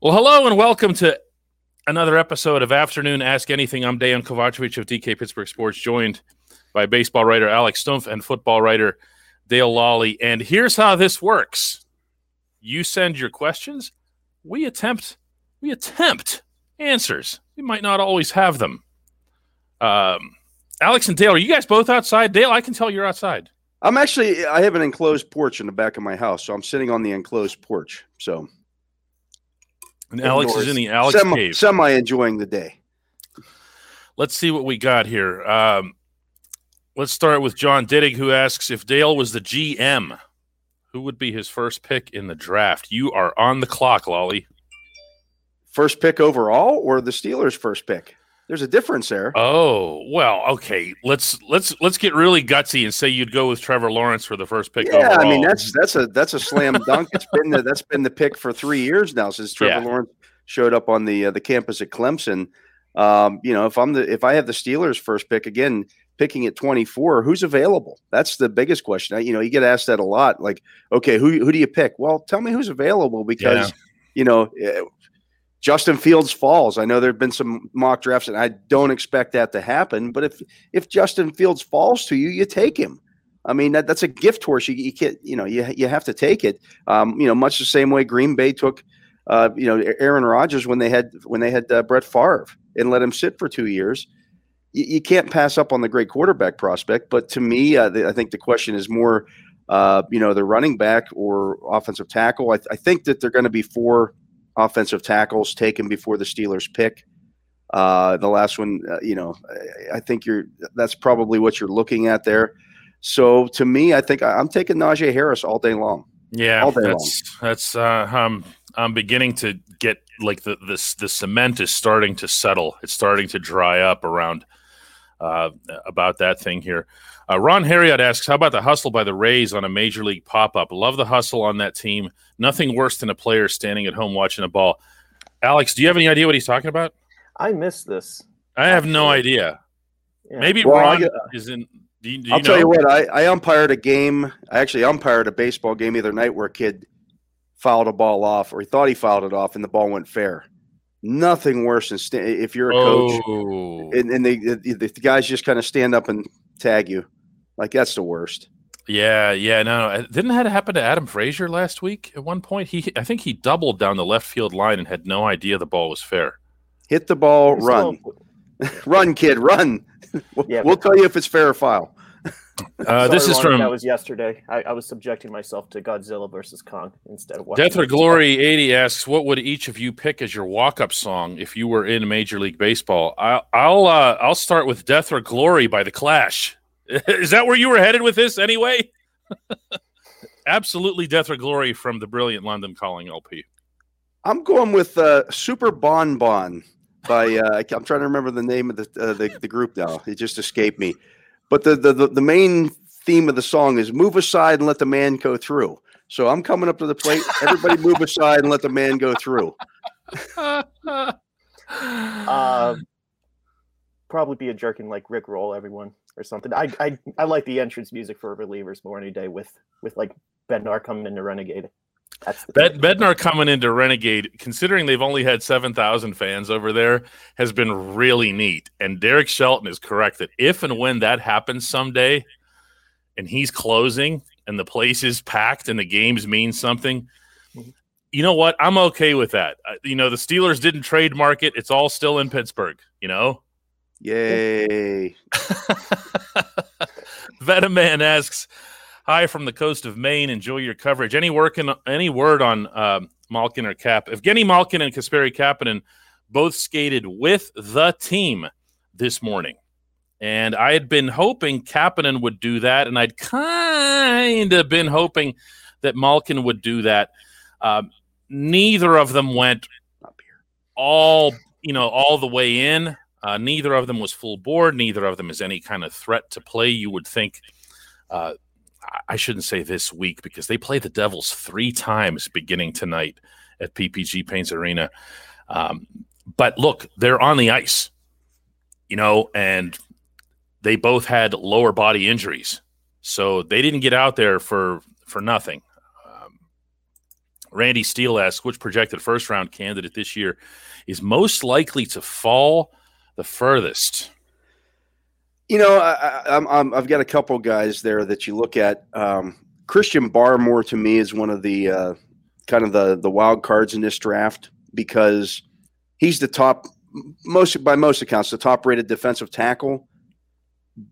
Well, hello and welcome to another episode of Afternoon Ask Anything. I'm Dan Kovacevic of DK Pittsburgh Sports, joined by baseball writer Alex Stumpf and football writer Dale Lolley. And here's how this works: you send your questions, we attempt, we attempt answers. We might not always have them. Um, Alex and Dale, are you guys both outside? Dale, I can tell you're outside. I'm actually I have an enclosed porch in the back of my house, so I'm sitting on the enclosed porch. So And Alex is in the Alex semi, cave. semi enjoying the day. Let's see what we got here. Um, let's start with John Diddig, who asks if Dale was the GM, who would be his first pick in the draft? You are on the clock, Lolley. First pick overall or the Steelers' first pick? There's a difference there. Oh well, okay. Let's let's let's get really gutsy and say you'd go with Trevor Lawrence for the first pick. yeah, overall. I mean that's that's a that's a slam dunk. It's been the, that's been the pick for three years now since Trevor Yeah. Lawrence showed up on the uh, the campus at Clemson. Um, you know, if I'm the if I have the Steelers' first pick again, picking at 24, who's available? That's the biggest question. I- You know, you get asked that a lot. Like, okay, who who do you pick? Well, tell me who's available because Yeah. you know. Justin Fields falls. I know there have been some mock drafts, and I don't expect that to happen. But if if Justin Fields falls to you, you take him. I mean, that, that's a gift horse. You, you can't, you know, you, you have to take it. Um, you know, much the same way Green Bay took, uh, you know, Aaron Rodgers when they had when they had uh, Brett Favre and let him sit for two years. You, you can't pass up on the great quarterback prospect. But to me, uh, the, I think the question is more, uh, you know, the running back or offensive tackle. I, I think that they're going to be four offensive tackles taken before the Steelers pick. Uh, the last one, uh, you know, I, I think you're that's probably what you're looking at there. So to me, I think I, I'm taking Najee Harris all day long. Yeah, all day that's that's uh, um, I'm beginning to get like the this the cement is starting to settle. It's starting to dry up around uh, about that thing here. Uh, Ron Harriot asks, "How about the hustle by the Rays on a major league pop up? Love the hustle on that team. Nothing worse than a player standing at home watching a ball." Alex, do you have any idea what he's talking about? I missed this. I have no idea. Yeah. Maybe Well, Ron get- is in. Do you, do you I'll know? tell you what, I, I umpired a game. I actually umpired a baseball game the other night where a kid fouled a ball off, or he thought he fouled it off, and the ball went fair. Nothing worse than sta- if you're a coach Oh, and, and they, the, the guys just kind of stand up and tag you. Like that's the worst. Yeah, yeah, no, no. Didn't that happen to Adam Frazier last week? At one point, he I think he doubled down the left field line and had no idea the ball was fair. Hit the ball, We're run, still- run, kid, run. we'll, Yeah, we'll tell you if it's fair or foul. Uh, this is Ron, from that was yesterday. I, I was subjecting myself to Godzilla versus Kong instead of watching Death or baseball. Glory eighty asks, "What would each of you pick as your walk-up song if you were in Major League Baseball?" I'll I'll, uh, I'll start with Death or Glory by the Clash. is that where you were headed with this anyway? Absolutely, Death or Glory from the brilliant London Calling LP. I'm going with uh, Super Bon Bon by uh, I'm trying to remember the name of the, uh, the the group now. It just escaped me. But the, the the the main theme of the song is "Move aside and let the man go through." So I'm coming up to the plate. Everybody move aside and let the man go through. Probably be a jerkin like Rick Roll everyone or something. I, I I like the entrance music for relievers more any day with with like Bednar coming into Renegade. That's the Bed- Bednar coming into Renegade, considering they've only had 7,000 fans over there, has been really neat. And Derek Shelton is correct that if and when that happens someday and he's closing and the place is packed and the games mean something, Mhm. you know what? I'm okay with that. Uh, you know, the Steelers didn't trademark it, it's all still in Pittsburgh, you know? Yay! Vetaman asks, "Hi from the coast of Maine. Enjoy your coverage. Any work in any word on um, Malkin or Cap? Evgeny Malkin and Kasperi Kapanen both skated with the team this morning, and I had been hoping Kapanen would do that, and I'd kind of been hoping that Malkin would do that. Um, neither of them went all you know all the way in. Uh, neither of them was full board. Neither of them is any kind of threat to play. You would think. Uh, I- shouldn't say this week because they play the Devils three times beginning tonight at PPG Paints Arena. Um, but look, they're on the ice, you know, and they both had lower body injuries, so they didn't get out there for for nothing. Um, Randy Steele asks, which projected first round candidate this year is most likely to fall the furthest? You know, I, I've got a couple guys there that you look at. Um, Christian Barmore to me is one of the uh, kind of the the wild cards in this draft because he's the top most by most accounts the top rated defensive tackle,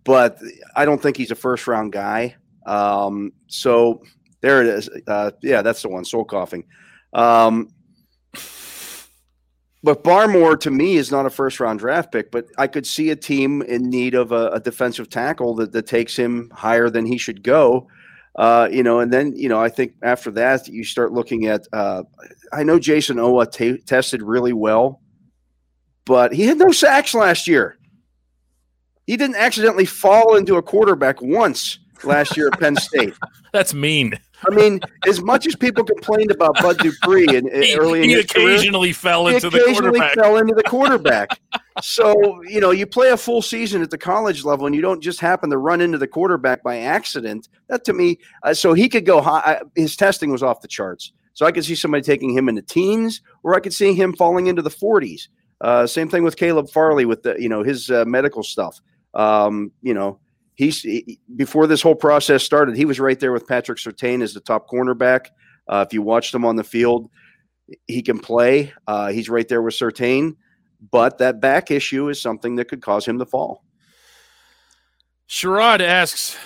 but I don't think he's a first round guy. Um, so there it is. Uh, yeah, that's the one. Soul coughing. Um, but Barmore to me is not a first round draft pick, but I could see a team in need of a, a defensive tackle that, that takes him higher than he should go. Uh, you know, and then you know, I think after that you start looking at. Uh, I know Jayson Oweh t- tested really well, but he had no sacks last year. He didn't accidentally fall into a quarterback once last year at Penn State. That's mean. I mean, as much as people complained about Bud Dupree and early in he his occasionally career, fell into he occasionally the quarterback. fell into the quarterback. so you know, you play a full season at the college level, and you don't just happen to run into the quarterback by accident. That to me, uh, so he could go high. His testing was off the charts. So I could see somebody taking him in the teens, or I could see him falling into the 40s. Uh, same thing with Caleb Farley with the you know his uh, medical stuff. Um, you know, he's he, before this whole process started, he was right there with Patrick Surtain as the top cornerback. Uh, if you watched him on the field, he can play. Uh, he's right there with Surtain, but that back issue is something that could cause him to fall. Sherrod asks,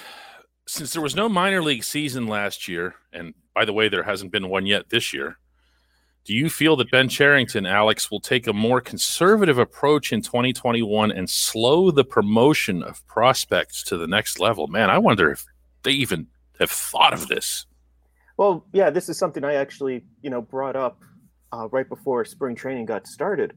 since there was no minor league season last year, and by the way, there hasn't been one yet this year. Do you feel that Ben Cherington, Alex, will take a more conservative approach in 2021 and slow the promotion of prospects to the next level? Man, I wonder if they even have thought of this. Well, yeah, this is something I actually, you know, brought up uh, right before spring training got started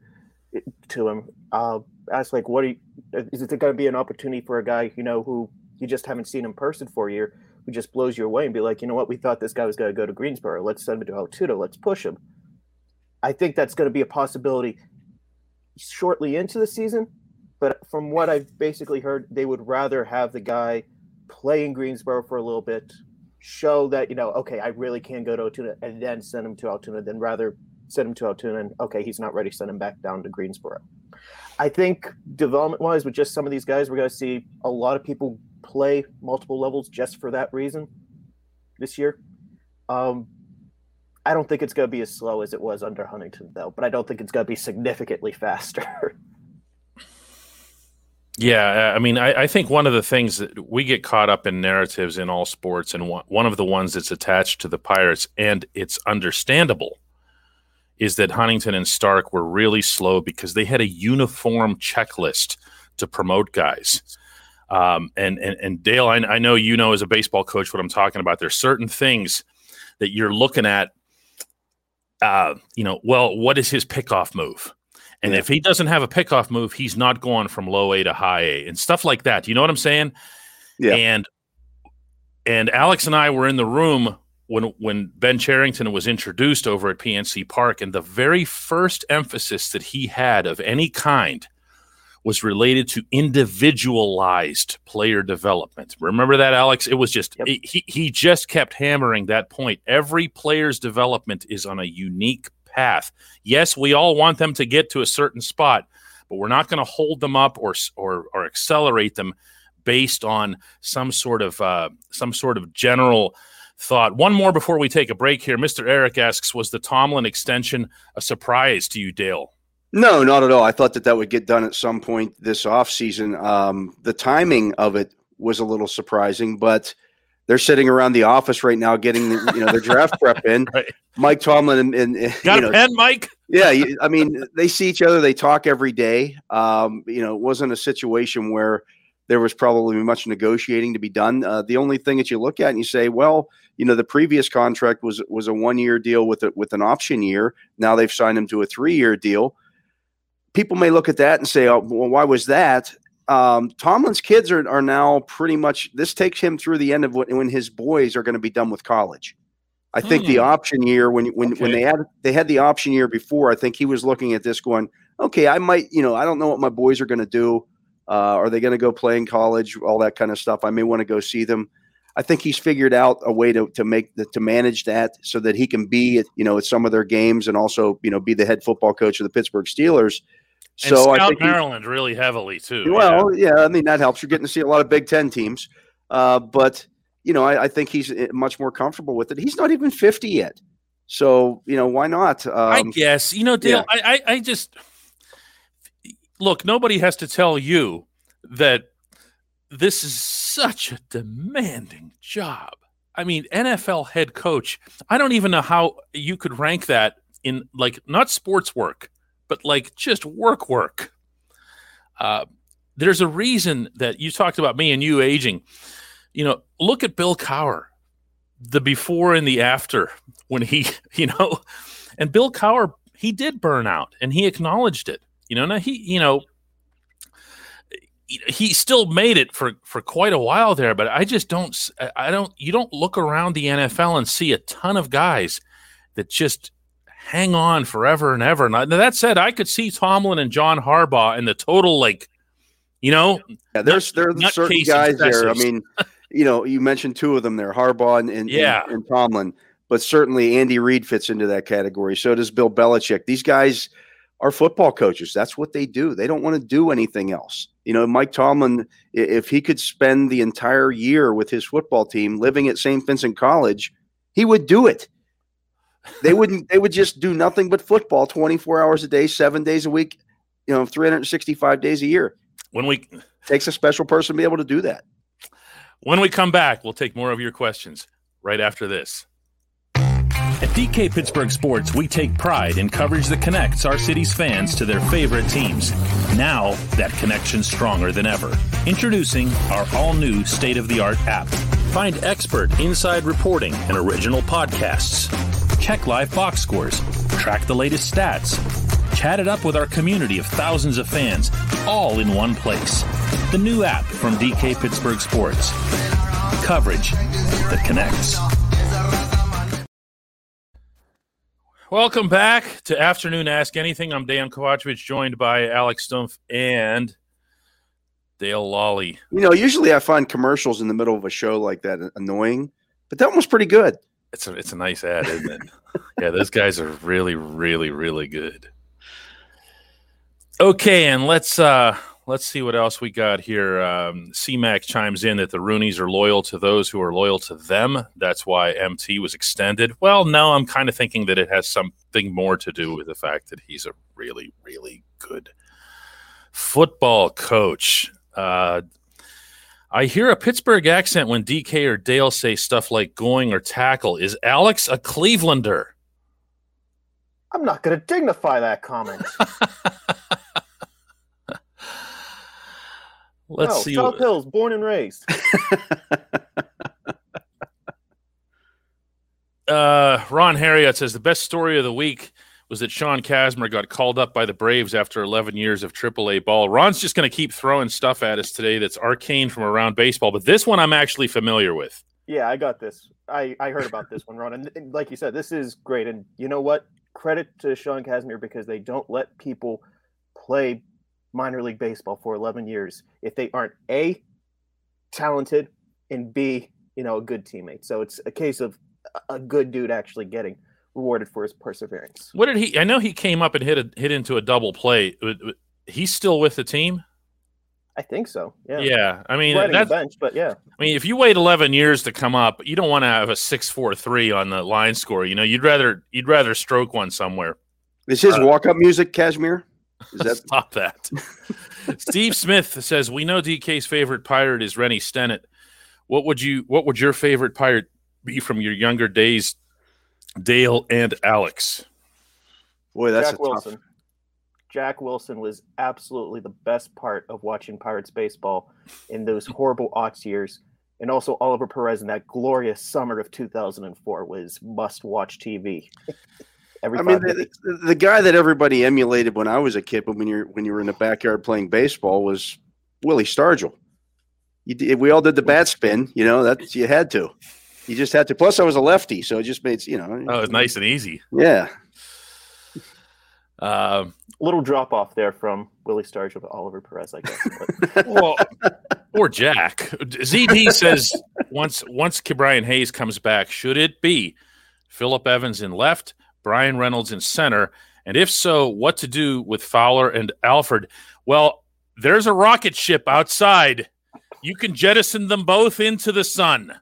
to him. Uh, asked like, "What you, is it going to be an opportunity for a guy, you know, who you just haven't seen in person for a year, who just blows you away and be like, you know what, we thought this guy was going to go to Greensboro. Let's send him to Altoona. Let's push him." I think that's going to be a possibility shortly into the season. But from what I've basically heard, they would rather have the guy play in Greensboro for a little bit, show that, you know, okay, I really can go to Altoona, and then send him to Altoona, then rather send him to Altoona and, okay, he's not ready, send him back down to Greensboro. I think development wise, with just some of these guys, we're going to see a lot of people play multiple levels just for that reason this year. Um, I don't think it's going to be as slow as it was under Huntington, though, but I don't think it's going to be significantly faster. yeah, I mean, I, I, think one of the things that we get caught up in narratives in all sports, and one, one of the ones that's attached to the Pirates, and it's understandable, is that Huntington and Stark were really slow because they had a uniform checklist to promote guys. Um, and, and and Dale, I, I know you know as a baseball coach what I'm talking about. There's certain things that you're looking at uh, you know, well, what is his pickoff move? And yeah. if he doesn't have a pickoff move, he's not going from low A to high A and stuff like that. You know what I'm saying? Yeah. And and Alex and I were in the room when when Ben Cherington was introduced over at PNC Park, and the very first emphasis that he had of any kind was related to individualized player development. Remember that, Alex? It was just yep. it, he he just kept hammering that point. Every player's development is on a unique path. Yes, we all want them to get to a certain spot, but we're not going to hold them up or or or accelerate them based on some sort of uh, some sort of general thought. One more before we take a break here. Mr. Eric asks, was the Tomlin extension a surprise to you, Dale? No, not at all. I thought that that would get done at some point this offseason. Um, the timing of it was a little surprising, but they're sitting around the office right now getting you know their draft prep in. Right. Mike Tomlin and, and, and got you a pen, Mike. Yeah, I mean they see each other, they talk every day. Um, you know, it wasn't a situation where there was probably much negotiating to be done. Uh, the only thing that you look at and you say, well, you know, the previous contract was was a one year deal with a, with an option year. Now they've signed him to a three year deal people may look at that and say, "Oh, well, why was that?" Um, Tomlin's kids are, are now pretty much. This takes him through the end of when, when his boys are going to be done with college. I think the hmm. option year when when okay. when they had they had the option year before, I think he was looking at this going, okay, I might, you know, I don't know what my boys are going to do. Uh, are they going to go play in college? All that kind of stuff. I may want to go see them. I think he's figured out a way to to make the, to manage that so that he can be you know at some of their games and also you know be the head football coach of the Pittsburgh Steelers. And So I think he- Maryland really heavily too. well, yeah. I mean that helps. You're getting to see a lot of Big Ten teams, uh, but you know I, I think he's uh, much more comfortable with it. He's not even 50 yet, so you know why not? I Um, guess you know, Dale. I, I I just look. Nobody has to tell you that this is such a demanding job. I mean, NFL head coach. I don't even know how you could rank that in like not sports work, but like just work work. Uh, there's a reason that you talked about me and you aging. You know, look at Bill Cowher, the before and the after when he, you know, and Bill Cowher, he did burn out and he acknowledged it. You know, now he, you know, he still made it for for quite a while there, but I just don't, i don't, you don't look around the NFL and see a ton of guys that just hang on forever and ever. Now, that said, I could see Tomlin and John Harbaugh in the total, like, you know, Yeah, there's there's nut certain guys there. I mean, you know, you mentioned two of them there, Harbaugh and, and, Yeah. and, and Tomlin, but certainly Andy Reid fits into that category. So does Bill Belichick. These guys are football coaches. That's what they do. They don't want to do anything else. You know, Mike Tomlin, if he could spend the entire year with his football team living at St. Vincent College, he would do it. They wouldn't. They would just do nothing but football, twenty four hours a day, seven days a week. You know, three hundred sixty five days a year when we takes a special person to be able to do that. when we come back, we'll take more of your questions right after this. At DK Pittsburgh Sports, we take pride in coverage that connects our city's fans to their favorite teams. Now, that connection's stronger than ever. Introducing our all new state of the art app. Find expert inside reporting and original podcasts. Check live box scores. Track the latest stats. Chat it up with our community of thousands of fans, all in one place. The new app from DK Pittsburgh Sports. Coverage that connects. Welcome back to Afternoon Ask Anything. I'm Dan Kovacevic, joined by Alex Stumpf and Dale Lolley. You know, usually I find commercials in the middle of a show like that annoying, but that one was pretty good. It's a it's a nice ad, isn't it? yeah, those guys are really, really, really good. Okay, and let's uh let's see what else we got here. Um, CMAC chimes in that the Rooneys are loyal to those who are loyal to them. That's why MT was extended. Well, no, I'm kind of thinking that it has something more to do with the fact that he's a really, really good football coach. Uh, I hear a Pittsburgh accent when DK or Dale say stuff like going or tackle. Is Alex a Clevelander? I'm not going to dignify that comment. Let's no, see. South what- Hills, born and raised. uh, Ron Harriet says the best story of the week was that Sean Kazmar got called up by the Braves after 11 years of AAA ball. Ron's just going to keep throwing stuff at us today that's arcane from around baseball, but this one I'm actually familiar with. Yeah, I got this. I, I heard about this one, Ron. And, and like you said, this is great. And you know what? Credit to Sean Kazmar because they don't let people play minor league baseball for 11 years if they aren't A, talented, and B, you know, a good teammate. So it's a case of a good dude actually getting rewarded for his perseverance. What did he? I know he came up and hit a, hit into a double play. Uh, uh, He's still with the team. I think so. Yeah. Yeah, I mean that's. bench, but yeah. I mean, if you wait 11 years to come up, you don't want to have a six four three on the line score. You know, you'd rather you'd rather stroke one somewhere. Is his Uh, walk up music Cashmere? Is that Stop that. Steve Smith says we know DK's favorite pirate is Rennie Stennett. What would you? What would your favorite pirate be from your younger days, Dale and Alex? boy? That's Jack a Wilson. tough. Jack Wilson was absolutely the best part of watching Pirates baseball in those horrible aughts years. And also Oliver Perez in that glorious summer of 2004 was must watch TV. Every I mean, the, the, the guy that everybody emulated when I was a kid, but when you're when you were in the backyard playing baseball, was Willie Stargell. You, we all did the bat spin, you know. That you had to. You just had to. Plus, I was a lefty, so it just made you know. Oh, it's nice and easy. Yeah, Uh, little drop off there from Willie Stargell to Oliver Perez, I guess. But well, or Jack. ZD says once once Brian Hayes comes back, should it be Philip Evans in left, Bryan Reynolds in center? And if so, what to do with Fowler and Alford? Well, there's a rocket ship outside. You can jettison them both into the sun.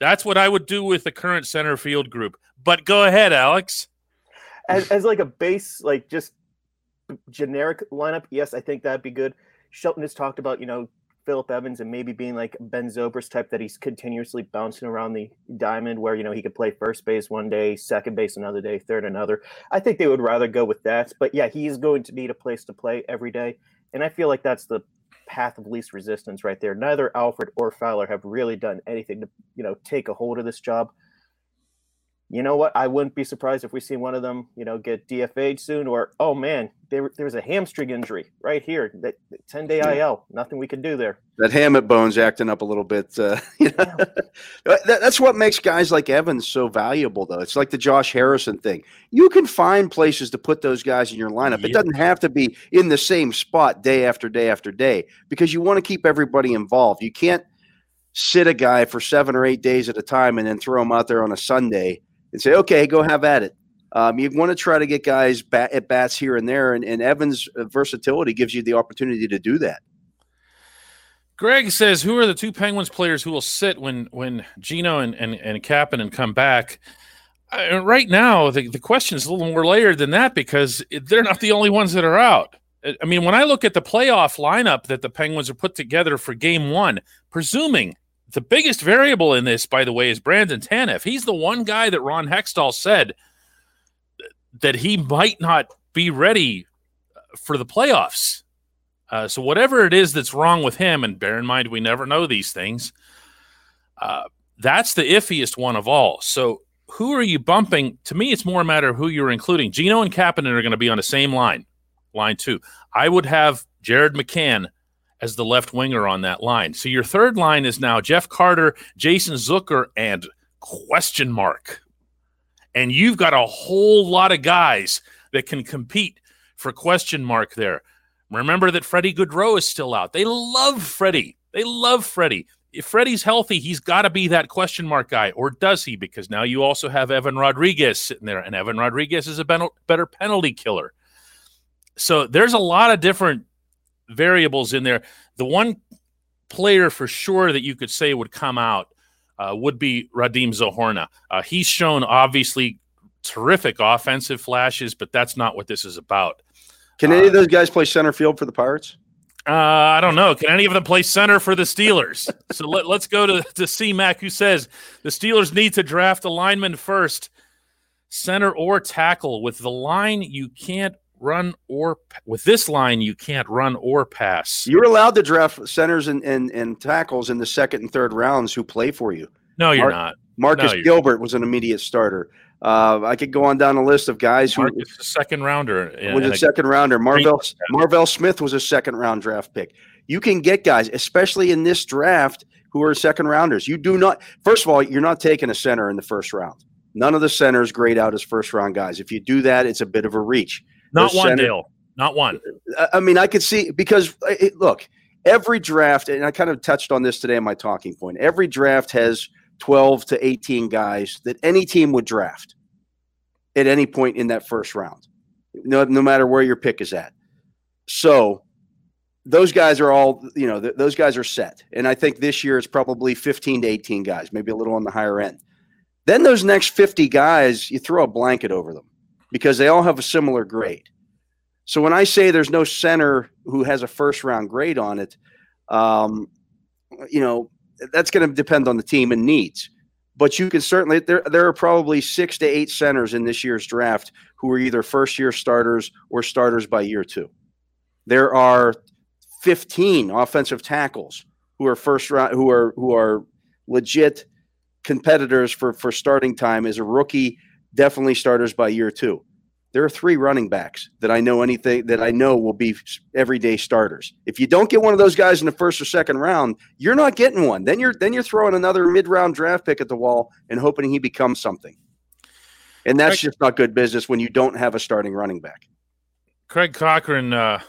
That's what I would do with the current center field group. But go ahead, Alex. As, as like a base, like just generic lineup, yes, I think that'd be good. Shelton has talked about, you know, Philip Evans and maybe being like Ben Zobrist type that he's continuously bouncing around the diamond where, you know, he could play first base one day, second base another day, third another. I think they would rather go with that. But yeah, he is going to need a place to play every day. And I feel like that's the path of least resistance right there. Neither Alford or Fowler have really done anything to, you know, take a hold of this job you know what? I wouldn't be surprised if we see one of them, you know, get DFA'd soon, or oh man, there, there's a hamstring injury right here, that 10 day IL, nothing we can do there. That hamate bone's acting up a little bit. Uh, you know? that, that's what makes guys like Evans so valuable, though. It's like the Josh Harrison thing. You can find places to put those guys in your lineup. It doesn't have to be in the same spot day after day after day because you want to keep everybody involved. You can't sit a guy for seven or eight days at a time and then throw him out there on a Sunday and say, okay, go have at it. Um, you want to try to get guys bat, at bats here and there, and, and Evans' versatility gives you the opportunity to do that. Greg says, "Who are the two Penguins players who will sit when when Gino and and, and Kapanen come back?" Uh, right now, the, the question is a little more layered than that because they're not the only ones that are out. I mean, when I look at the playoff lineup that the Penguins are put together for Game One, presuming the biggest variable in this, by the way, is Brandon Tanev. He's the one guy that Ron Hextall said that he might not be ready for the playoffs. Uh, so whatever it is that's wrong with him, and bear in mind we never know these things, uh, that's the iffiest one of all. So who are you bumping? To me, it's more a matter of who you're including. Gino and Kapanen are going to be on the same line, line two. I would have Jared McCann as the left winger on that line. So your third line is now Jeff Carter, Jason Zucker, and question mark. And you've got a whole lot of guys that can compete for question mark there. Remember that Freddie Gaudreau is still out. They love Freddie. They love Freddie. If Freddie's healthy, he's got to be that question mark guy, or does he? Because now you also have Evan Rodrigues sitting there, and Evan Rodrigues is a better penalty killer. So there's a lot of different variables in there. The one player for sure that you could say would come out uh, would be Radim Zohorna. Uh, he's shown obviously terrific offensive flashes, but that's not what this is about. Can any uh, of those guys play center field for the Pirates? Uh, I don't know. Can any of them play center for the Steelers? so let, us go to, to C Mac, who says the Steelers need to draft a lineman first, center or tackle. With the line, you can't run or with this line you can't run or pass. You're allowed to draft centers and, and, and tackles in the second and third rounds who play for you. No, you're not. Marcus no, Gilbert not. was an immediate starter. Uh, I could go on down a list of guys who Marcus, a second rounder was a, a second rounder. Marvell Marvel Smith was a second round draft pick. You can get guys, especially in this draft, who are second rounders. You do not. First of all, you're not taking a center in the first round. None of the centers grade out as first round guys. If you do that, it's a bit of a reach. Not one, center, Dale. Not one. I mean, I could see because uh, it, look, every draft, and I kind of touched on this today in my talking point. Every draft has 12 to 18 guys that any team would draft at any point in that first round, no, no matter where your pick is at. So those guys are all, you know, th- those guys are set. And I think this year it's probably 15 to 18 guys, maybe a little on the higher end. Then those next 50 guys, you throw a blanket over them because they all have a similar grade. So when I say there's no center who has a first round grade on it, um, you know, that's going to depend on the team and needs. But you can certainly there there are probably six to eight centers in this year's draft who are either first year starters or starters by year two. There are 15 offensive tackles who are first round who are who are legit competitors for for starting time as a rookie definitely starters by year two. There are three running backs that I know anything that I know will be everyday starters. If you don't get one of those guys in the first or second round, you're not getting one. Then you're then you're throwing another mid round draft pick at the wall and hoping he becomes something. And that's Craig, just not good business when you don't have a starting running back. Craig Cochran uh,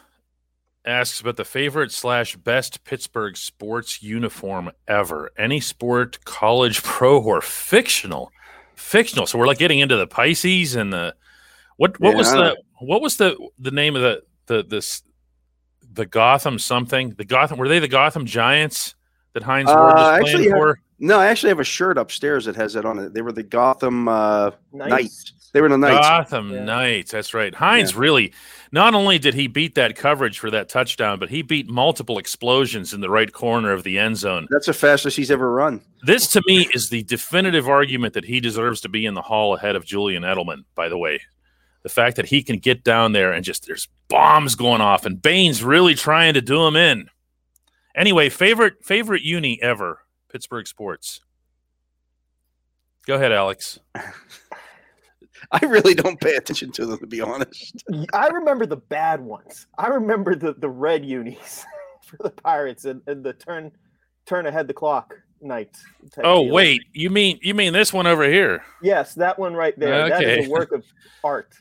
asks about the favorite slash best Pittsburgh sports uniform ever. Any sport, college, pro, or fictional. Fictional. So we're like getting into the Pisces and the what what Yeah, was the what was the the name of the the this the Gotham something? The Gotham were they the Gotham Giants that Hines Uh, Ward was actually, playing yeah. for? No, I actually have a shirt upstairs that has that on it. They were the Gotham uh, Nice. Knights. They were the Knights. Gotham Yeah. Knights. That's right. Hines really not only did he beat that coverage for that touchdown, but he beat multiple explosions in the right corner of the end zone. That's the fastest he's ever run. This to me is the definitive argument that he deserves to be in the hall ahead of Julian Edelman, by the way. The fact that he can get down there and just there's bombs going off and Bane's really trying to do him in. Anyway, favorite favorite uni ever, Pittsburgh sports. Go ahead, Alex. I really don't pay attention to them, to be honest. I remember the bad ones. I remember the, the red unis for the Pirates and, and the turn turn ahead the clock night. type Oh deal. wait, you mean you mean this one over here? Yes, that one right there. That is Okay. a work of art.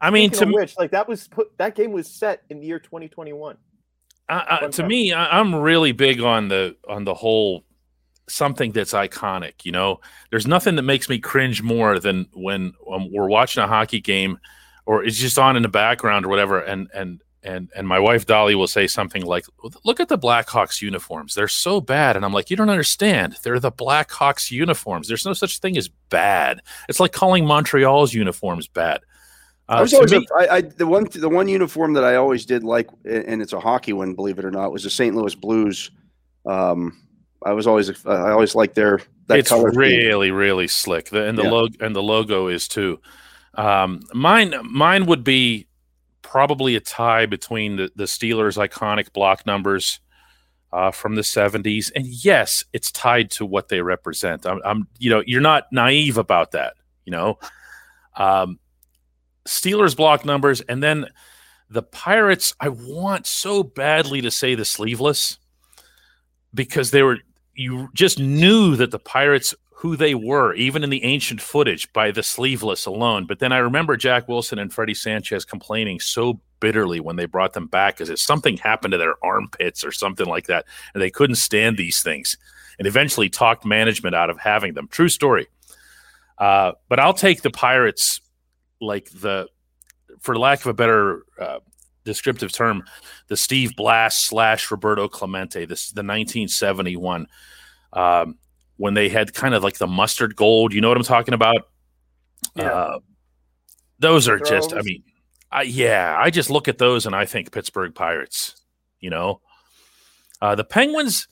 I mean, Speaking to which, like that was put that game was set in the year 2021. I, I, to fact. me, I, I'm really big on the on the whole something that's iconic. You know, there's nothing that makes me cringe more than when um, we're watching a hockey game, or it's just on in the background or whatever, and and and and my wife Dolly will say something like, "Look at the Blackhawks uniforms; they're so bad." And I'm like, "You don't understand. They're the Blackhawks uniforms. There's no such thing as bad. It's like calling Montreal's uniforms bad." Uh, I was always me- a, I, I, the one the one uniform that I always did like, and it's a hockey one, believe it or not, was the St. Louis Blues. Um, I was always I always liked their that it's color. really really slick. The, and the Yeah. logo and the logo is too. Um, mine mine would be probably a tie between the, the steelers iconic block numbers uh, from the 70s and yes it's tied to what they represent. I'm, I'm you know you're not naive about that you know? Um, steelers block numbers and then the pirates i want so badly to say the sleeveless because they were you just knew that the pirates who they were even in the ancient footage by the sleeveless alone. But then i remember jack wilson and freddie sanchez complaining so bitterly when they brought them back as if something happened to their armpits or something like that and they couldn't stand these things and eventually talked management out of having them. True story. Uh, but i'll take the pirates like the for lack of a better uh, descriptive term the Steve Blass slash Roberto Clemente. This is the 1971 um, when they had kind of like the mustard gold. You know what I'm talking about? Yeah. Uh, those are just, I mean, I, yeah, I just look at those and I think Pittsburgh Pirates. You know, uh, the Penguins.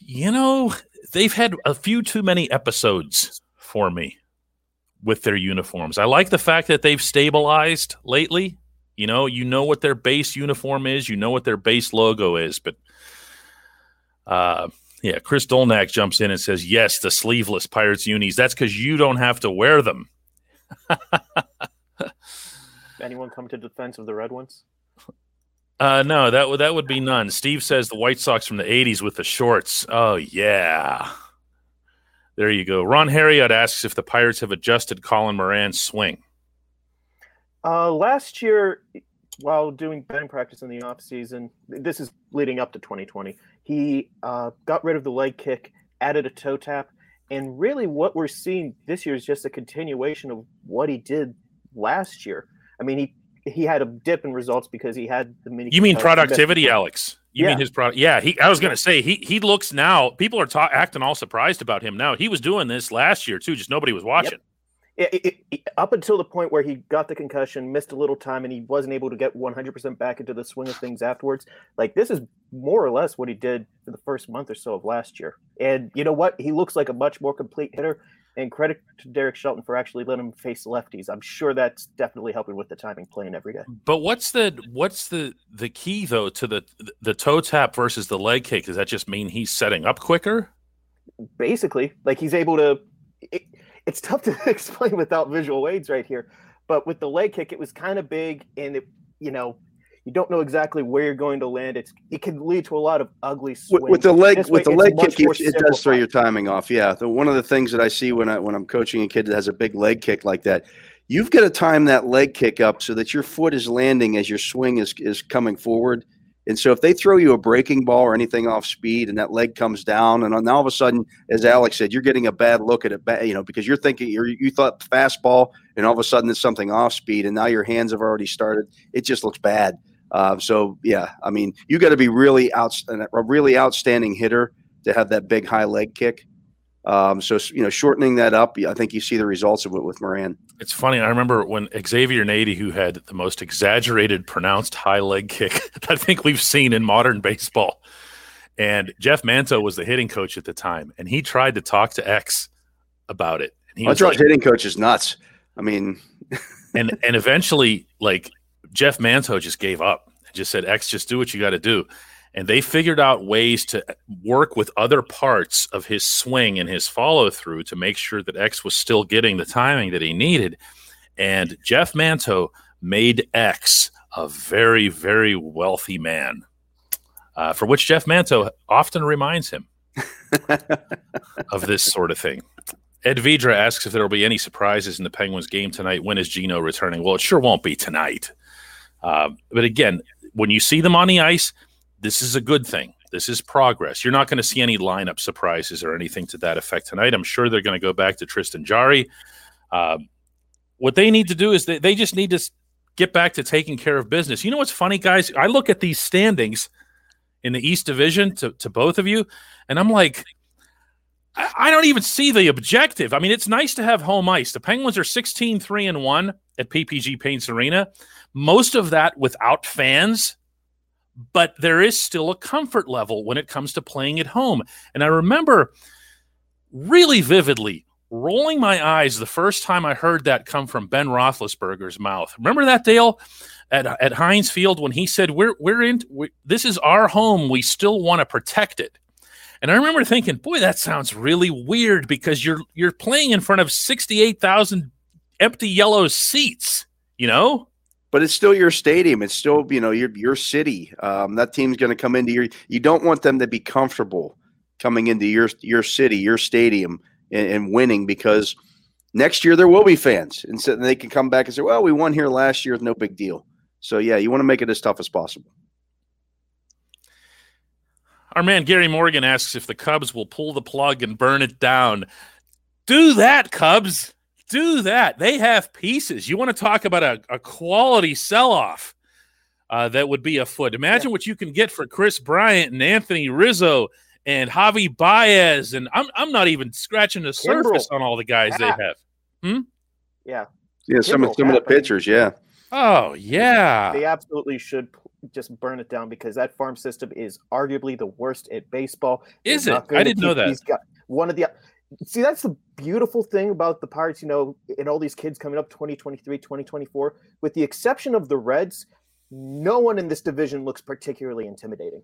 You know, they've had a few too many episodes for me with their uniforms. I like the fact that they've stabilized lately. You know, you know what their base uniform is, you know what their base logo is, but uh yeah, Chris Dolnak jumps in and says, "Yes, the sleeveless Pirates unis. That's cuz you don't have to wear them." Anyone come to defense of the red ones? Uh no, that would that would be none. Steve says the White Sox from the 80s with the shorts. Oh yeah. There you go. Ron Harriot asks if the Pirates have adjusted Colin Moran's swing. Uh, last year, while doing batting practice in the off season, this is leading up to 2020. He uh, got rid of the leg kick, added a toe tap, and really, what we're seeing this year is just a continuation of what he did last year. I mean, he he had a dip in results because he had the mini. You mean productivity, Alex? You mean his product? Yeah, he. I was going to say he. He looks now. People are ta- acting all surprised about him now. He was doing this last year too. Just nobody was watching. It, it, it- up until the point where he got the concussion, missed a little time, and he wasn't able to get 100% back into the swing of things afterwards. Like, this is more or less what he did for the first month or so of last year. And you know what? He looks like a much more complete hitter. And credit to Derek Shelton for actually letting him face lefties. I'm sure that's definitely helping with the timing playing every day. But what's the what's the the key though to the the toe tap versus the leg kick? Does that just mean he's setting up quicker? basically like he's able to it, it's tough to explain without visual aids right here but with the leg kick it was kind of big and it you know you don't know exactly where you're going to land it's it can lead to a lot of ugly swings. with the leg with the leg kick, it, it does throw your timing off. Yeah, the, one of the things that I see when I when I'm coaching a kid that has a big leg kick like that, you've got to time that leg kick up so that your foot is landing as your swing is is coming forward. And so if they throw you a breaking ball or anything off speed and that leg comes down, and now all of a sudden, as Alex said, you're getting a bad look at it, you know, because you're thinking you're, you thought fastball, and all of a sudden it's something off speed, and now your hands have already started. It just looks bad. Uh, so yeah, I mean, you got to be really out a really outstanding hitter to have that big high leg kick. Um, so you know, shortening that up, I think you see the results of it with Moran. It's funny. I remember when Xavier Nady, who had the most exaggerated, pronounced high leg kick I think we've seen in modern baseball, and Jeff Manto was the hitting coach at the time, and he tried to talk to X about it. And he was like, hitting coach is nuts. I mean, and and eventually, like Jeff Manto just gave up and just said, X, just do what you got to do and they figured out ways to work with other parts of his swing and his follow through to make sure that X was still getting the timing that he needed. And Jeff Manto made X a very, very wealthy man, uh, for which Jeff Manto often reminds him of this sort of thing. Ed Vidra asks if there will be any surprises in the Penguins game tonight. When is Gino returning? Well, it sure won't be tonight. Uh, but again, when you see them on the ice, this is a good thing. This is progress. You're not going to see any lineup surprises or anything to that effect tonight. I'm sure they're going to go back to Tristan Jarry. Uh, what they need to do is they, they just need to get back to taking care of business. You know what's funny, guys? I look at these standings in the East Division to, to both of you, and I'm like, I, I don't even see the objective. I mean, it's nice to have home ice. The Penguins are 16 3 and 1 at PPG Paints Arena. Most of that without fans but there is still a comfort level when it comes to playing at home. And I remember really vividly rolling my eyes the first time I heard that come from Ben Roethlisberger's mouth. Remember that, Dale, at, at Heinz Field when he said, "We're we're in. We, this is our home. We still want to protect it." And I remember thinking, "Boy, that sounds really weird because you're you're playing in front of sixty eight thousand empty yellow seats." You know, but it's still your stadium. It's still you know your your city. Um, that team's going to come into your. You don't want them to be comfortable coming into your your city, your stadium, and, and winning because next year there will be fans, and so they can come back and say, "Well, we won here last year, with no big deal." So yeah, you want to make it as tough as possible. Our man Gary Morgan asks if the Cubs will pull the plug and burn it down. Do that, Cubs do that. They have pieces. You want to talk about a, a quality sell off uh, that would be afoot. Imagine yeah. what you can get for Kris Bryant and Anthony Rizzo and Javi Baez. And I'm, I'm not even scratching the surface on all the guys they have. Hmm? Yeah. Yeah, some, of, some of the pitchers, yeah. Oh, yeah. They absolutely should just burn it down because that farm system is arguably the worst at baseball. Is it? I didn't know that. One of the see that's the beautiful thing about the pirates you know and all these kids coming up 2023 2024 with the exception of the reds no one in this division looks particularly intimidating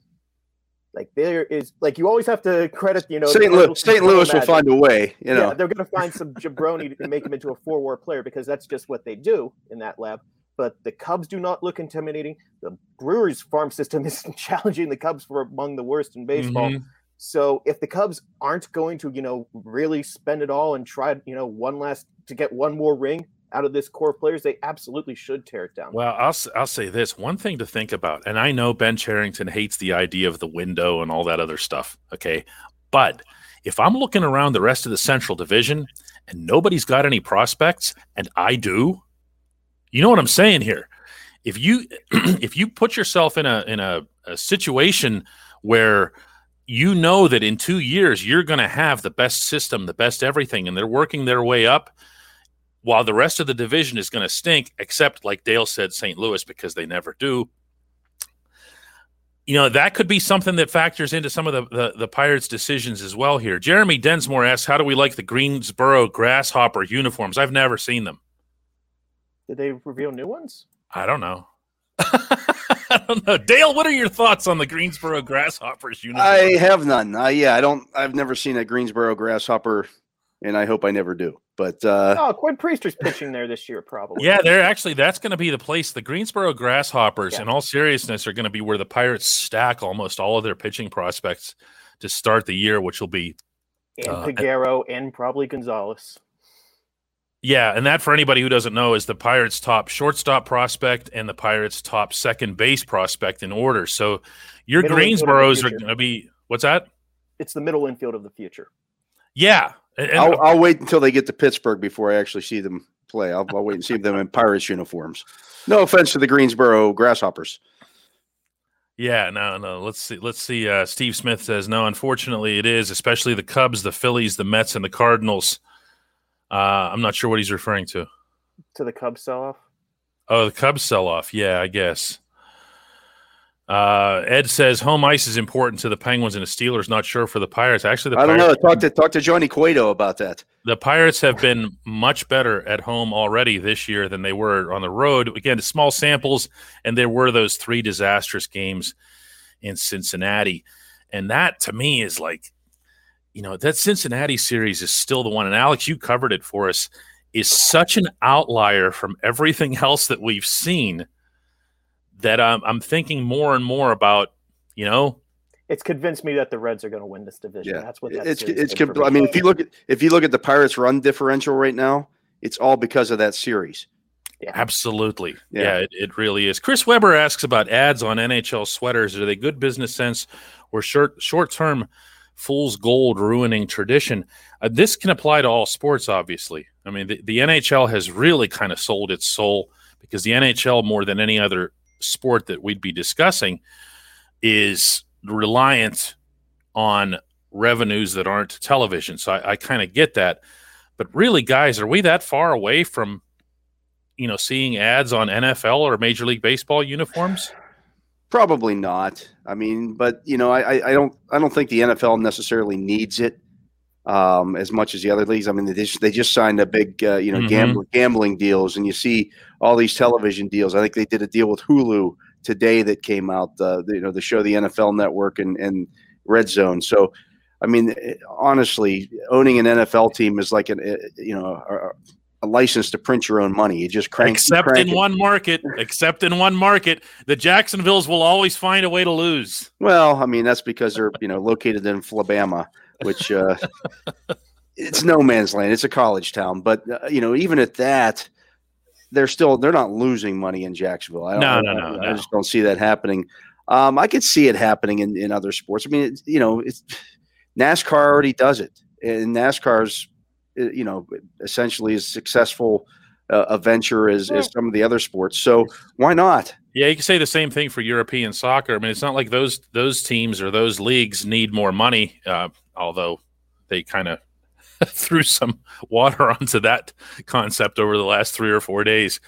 like there is like you always have to credit you know st louis st louis will find a way you know yeah, they're going to find some jabroni to make him into a four war player because that's just what they do in that lab but the Cubs do not look intimidating. The Brewers farm system is challenging the Cubs for among the worst in baseball. Mm-hmm. So if the Cubs aren't going to, you know, really spend it all and try, you know, one last to get one more ring out of this core of players, they absolutely should tear it down. Well, I'll I'll say this one thing to think about, and I know Ben Cherington hates the idea of the window and all that other stuff. Okay, but if I'm looking around the rest of the Central Division and nobody's got any prospects, and I do, you know what I'm saying here. If you if you put yourself in a in a, a situation where you know that in two years you're going to have the best system, the best everything, and they're working their way up while the rest of the division is going to stink, except like Dale said, St. Louis, because they never do. You know, that could be something that factors into some of the, the, the Pirates' decisions as well here. Jeremy Densmore asks, How do we like the Greensboro Grasshopper uniforms? I've never seen them. Did they reveal new ones? I don't know. I don't know. Dale, what are your thoughts on the Greensboro Grasshoppers uniform? I have none. Uh, yeah, I don't. I've never seen a Greensboro Grasshopper, and I hope I never do. But uh, oh, Quinn Priester's pitching there this year, probably. Yeah, they're actually that's going to be the place. The Greensboro Grasshoppers, yeah. in all seriousness, are going to be where the Pirates stack almost all of their pitching prospects to start the year, which will be and uh, Peguero and, and probably Gonzalez. Yeah, and that for anybody who doesn't know is the Pirates' top shortstop prospect and the Pirates' top second base prospect in order. So your Middle infield of the Greensboros are going to be what's that? It's the middle infield of the future. Yeah, and- and- I'll, I'll wait until they get to Pittsburgh before I actually see them play. I'll, I'll wait and see them in Pirates uniforms. No offense to the Greensboro Grasshoppers. Yeah, no, no. Let's see. Let's see. Uh, Steve Smith says no. Unfortunately, it is, especially the Cubs, the Phillies, the Mets, and the Cardinals. Uh, I'm not sure what he's referring to. To the Cubs sell off. Oh, the Cubs sell off. Yeah, I guess. Uh, Ed says home ice is important to the Penguins and the Steelers. Not sure for the Pirates. Actually, the I don't know. Talk to talk to Johnny Cueto about that. the Pirates have been much better at home already this year than they were on the road. Again, small samples, and there were those three disastrous games in Cincinnati. And that to me is like, you know, that Cincinnati series is still the one. And Alex, you covered it for us, is such an outlier from everything else that we've seen that I'm, I'm thinking more and more about, you know, It's convinced me that the Reds are going to win this division. Yeah, That's what that it's it's. did com- I mean, if you look at if you look at the Pirates' run differential right now, it's all because of that series. Yeah. Absolutely. Yeah, Yeah. it, it really is. Chris Weber asks about ads on NHL sweaters. Are they good business sense or short short term fool's gold ruining tradition? Uh, this can apply to all sports, obviously. I mean, the, the NHL has really kind of sold its soul because the NHL, more than any other sport that we'd be discussing, is reliant on revenues that aren't television. So I, I kind of get that. But really, guys, are we that far away from you know, seeing ads on NFL or Major League Baseball uniforms? Probably not. I mean, but you know, I, I- don't I don't think the NFL necessarily needs it um, as much as the other leagues. I mean, they just, they just signed a big uh, you know Mhm. gambling gambling deals, and you see all these television deals. I think they did a deal with Hulu today that came out. Uh, you know, to show the NFL Network and and Red Zone. So, I mean, eh, honestly, owning an NFL team is like an eh, you know. A, license to print your own money. You just crank. except crank in it. one market, except in one market, the Jacksonvilles will always find a way to lose. Well, I mean that's because they're you know located in Flabama, which uh, it's no man's land. It's a college town, but uh, you know even at that, they're still they're not losing money in Jacksonville. I don't, No, I, no, I- no, I no. just don't see that happening. Um, I could see it happening in, in other sports. I mean, it's, you know, it's, NASCAR already does it, and NASCAR's you know essentially as successful uh, a venture as, as some of the other sports. So why not? Yeah, you can say the same thing for European soccer. I mean, it's not like those those teams or those leagues need more money, uh, although they kind of threw some water onto that concept over the last three or four days.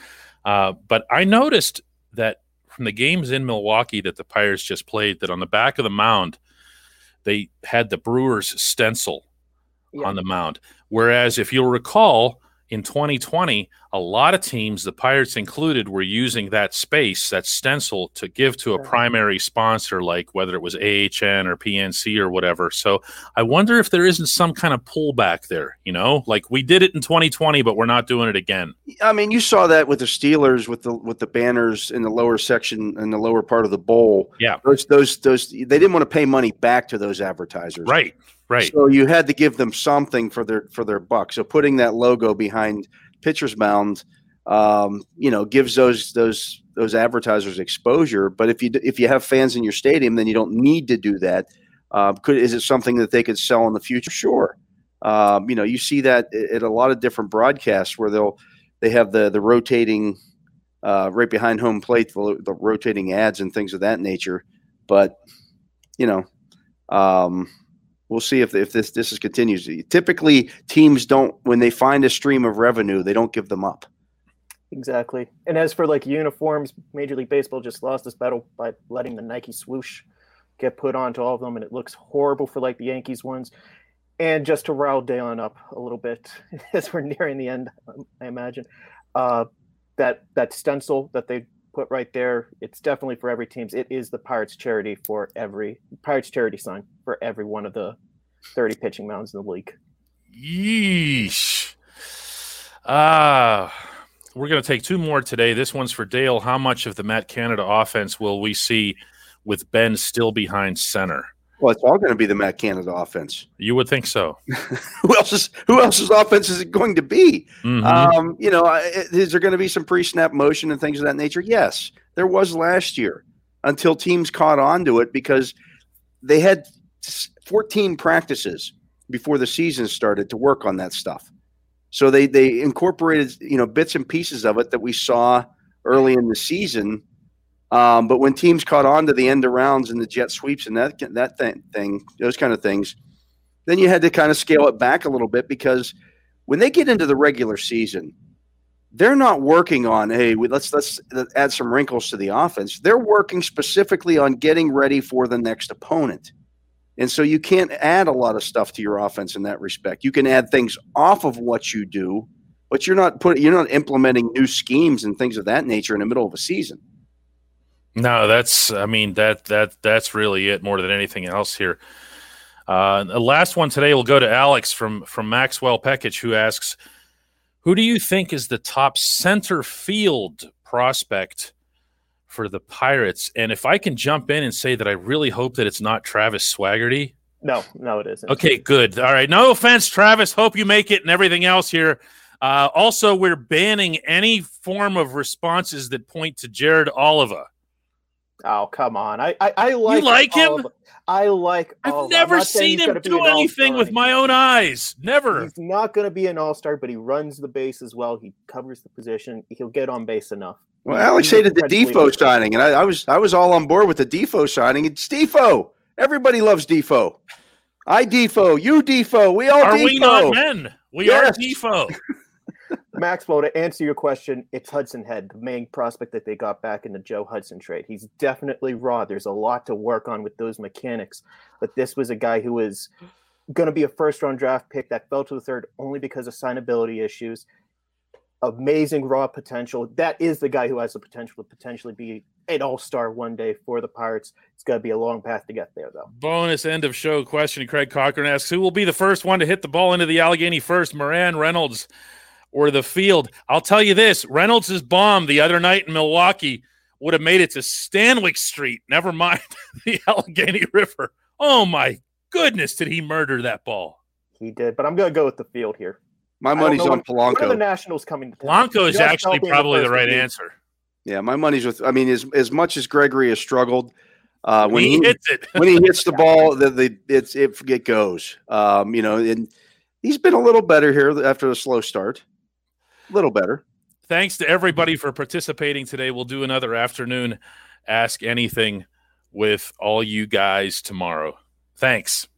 Uh, but I noticed that from the games in Milwaukee that the Pirates just played, that on the back of the mound, they had the Brewers stencil Yeah. on the mound. Whereas, if you'll recall, in 2020, a lot of teams, the Pirates included, were using that space, that stencil, to give to a primary sponsor, like whether it was AHN or PNC or whatever. So I wonder if there isn't some kind of pullback there, you know? Like we did it in 2020, but we're not doing it again. I mean, you saw that with the Steelers with the with the banners in the lower section in the lower part of the bowl. Yeah. those those those they didn't want to pay money back to those advertisers, Right, right. So you had to give them something for their for their buck. So putting that logo behind pitcher's mound, um, you know, gives those those those advertisers exposure. But if you if you have fans in your stadium, then you don't need to do that. Uh, could is it something that they could sell in the future? Sure. Um, you know, you see that at a lot of different broadcasts where they'll they have the the rotating uh, right behind home plate, the, the rotating ads and things of that nature. But you know, um, we'll see if if this this is continues. Typically, teams don't when they find a stream of revenue, they don't give them up. Exactly. And as for like uniforms, Major League Baseball just lost this battle by letting the Nike swoosh get put onto all of them, and it looks horrible for like the Yankees ones. And just to rile Dalen up a little bit as we're nearing the end, I imagine uh, that that stencil that they put right there, it's definitely for every teams. It is the Pirates charity for every Pirates charity sign for every one of the 30 pitching mounds in the league. Yeesh. Ah, we're going to take two more today. This one's for Dale. How much of the Matt Canada offense will we see with Ben still behind center? Well, it's all going to be the Matt Canada offense. You would think so. who else is who else's offense is it going to be? Mhm. Um, you know, is there going to be some pre-snap motion and things of that nature? Yes, there was last year until teams caught on to it because they had 14 practices before the season started to work on that stuff. So they they incorporated you know bits and pieces of it that we saw early in the season. Um, but when teams caught on to the end-arounds and the jet sweeps and that that thing, thing those kind of things, then you had to kind of scale it back a little bit because when they get into the regular season, they're not working on hey let's let's add some wrinkles to the offense. They're working specifically on getting ready for the next opponent. And so you can't add a lot of stuff to your offense in that respect. You can add things off of what you do, but you're not putting you're not implementing new schemes and things of that nature in the middle of a season. No, that's I mean that that that's really it more than anything else here. Uh, the last one today will go to Alex from from Maxwell Peckich, who asks, "Who do you think is the top center field prospect for the Pirates?" And if I can jump in and say that I really hope that it's not Travis Swaggerty. No, no, it isn't. Okay, good. All right. No offense, Travis. Hope you make it and everything else here. Uh, also, we're banning any form of responses that point to Jared Oliva. Oh, come on. I I, I like like him? Oliva. I like. I've Oliva. Never seen him do an anything with my own eyes. Never. He's not going to be an all-star, but he runs the base as well. He covers the position. He'll get on base enough. Well, He's- Alex he's hated the incredibly Defo versatile. signing, and I, I was I was all on board with the Defo signing. It's Defo. Everybody loves Defo. I Defo. You Defo. We all Are Defo. we not men? We Yes. are Defo. Maxwell, to answer your question, it's Hudson Head, the main prospect that they got back in the Joe Hudson trade. He's definitely raw. There's a lot to work on with those mechanics, but this was a guy who was going to be a first round draft pick that fell to the third only because of signability issues. Amazing raw potential. That is the guy who has the potential to potentially be an all star one day for the Pirates. It's going to be a long path to get there, though. Bonus end of show question. Craig Cochran asks, "Who will be the first one to hit the ball into the Allegheny first? Moran, Reynolds, or the field?" I'll tell you this: Reynolds' bomb the other night in Milwaukee would have made it to Stanwix Street. Never mind the Allegheny River. Oh my goodness, did he murder that ball? He did, but I'm going to go with the field here. My money's on when- When are the Nationals coming to town? Polanco is actually probably the first right would answer. Yeah, my money's with. I mean, as as much as Gregory has struggled, uh, when he he, hits it. when he hits the ball, the, the it's it, it goes. Um, you know, and he's been a little better here after the slow start. A little better. Thanks to everybody for participating today. We'll do another afternoon Ask Anything with all you guys tomorrow. Thanks.